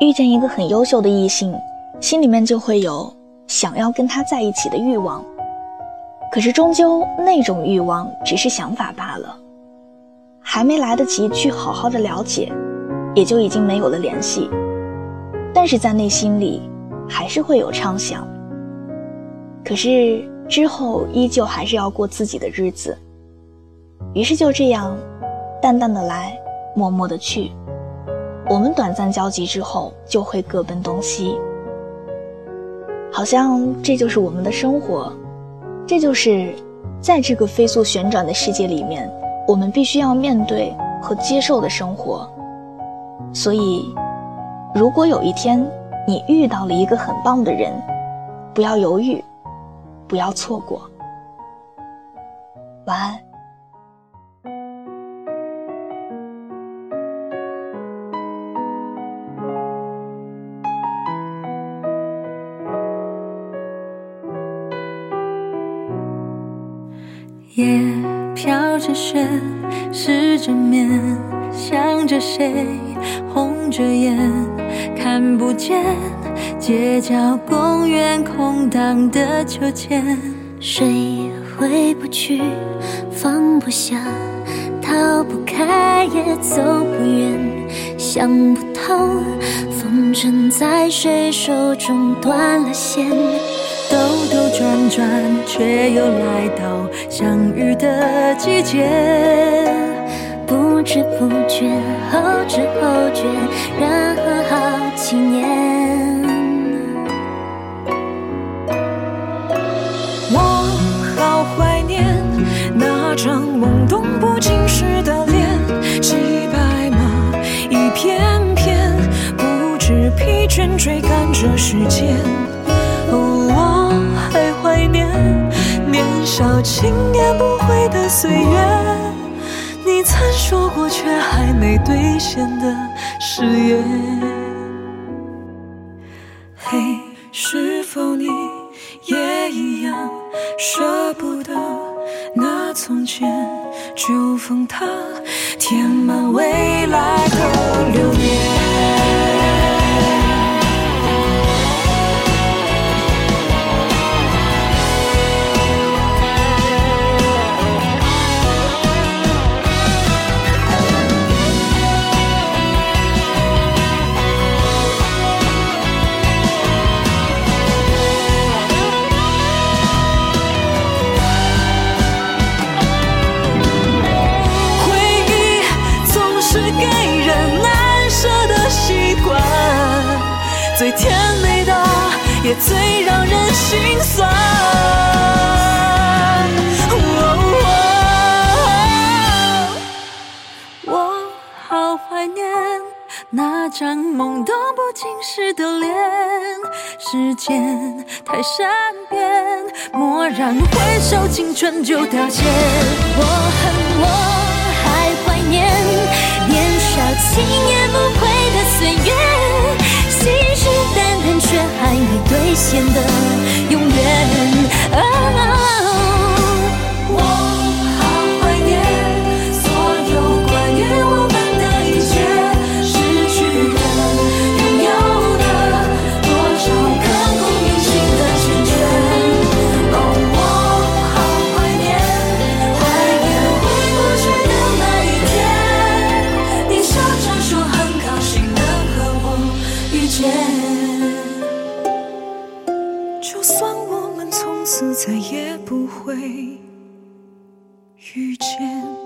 遇见一个很优秀的异性，心里面就会有想要跟他在一起的欲望。可是终究那种欲望只是想法罢了，还没来得及去好好的了解，也就已经没有了联系。但是在内心里，还是会有畅想。可是之后依旧还是要过自己的日子，于是就这样，淡淡的来，默默的去。我们短暂交集之后，就会各奔东西。好像这就是我们的生活，这就是在这个飞速旋转的世界里面，我们必须要面对和接受的生活。所以，如果有一天你遇到了一个很棒的人，不要犹豫。不要错过。晚安。夜飘着雪，失着眠，想着谁，红着眼，看不见。街角公园空荡的秋千，谁回不去，放不下，逃不开也走不远，想不透，风筝在谁手中断了线，转，却又来到相遇的季节，不知不觉，后知后觉，然后好几年。我好怀念那张懵懂不经事的脸，骑白马一片片，不知疲倦追赶着时间。少轻言不悔的岁月，你曾说过却还没兑现的誓言。嘿，是否你也一样舍不得？那从前，就封它，填满未来的流年。最甜美的，也最让人心酸。我好怀念那张懵懂不经事的脸，时间太善变，蓦然回首，青春就凋谢。我恨我还怀念年少轻言就算我们从此再也不会遇见。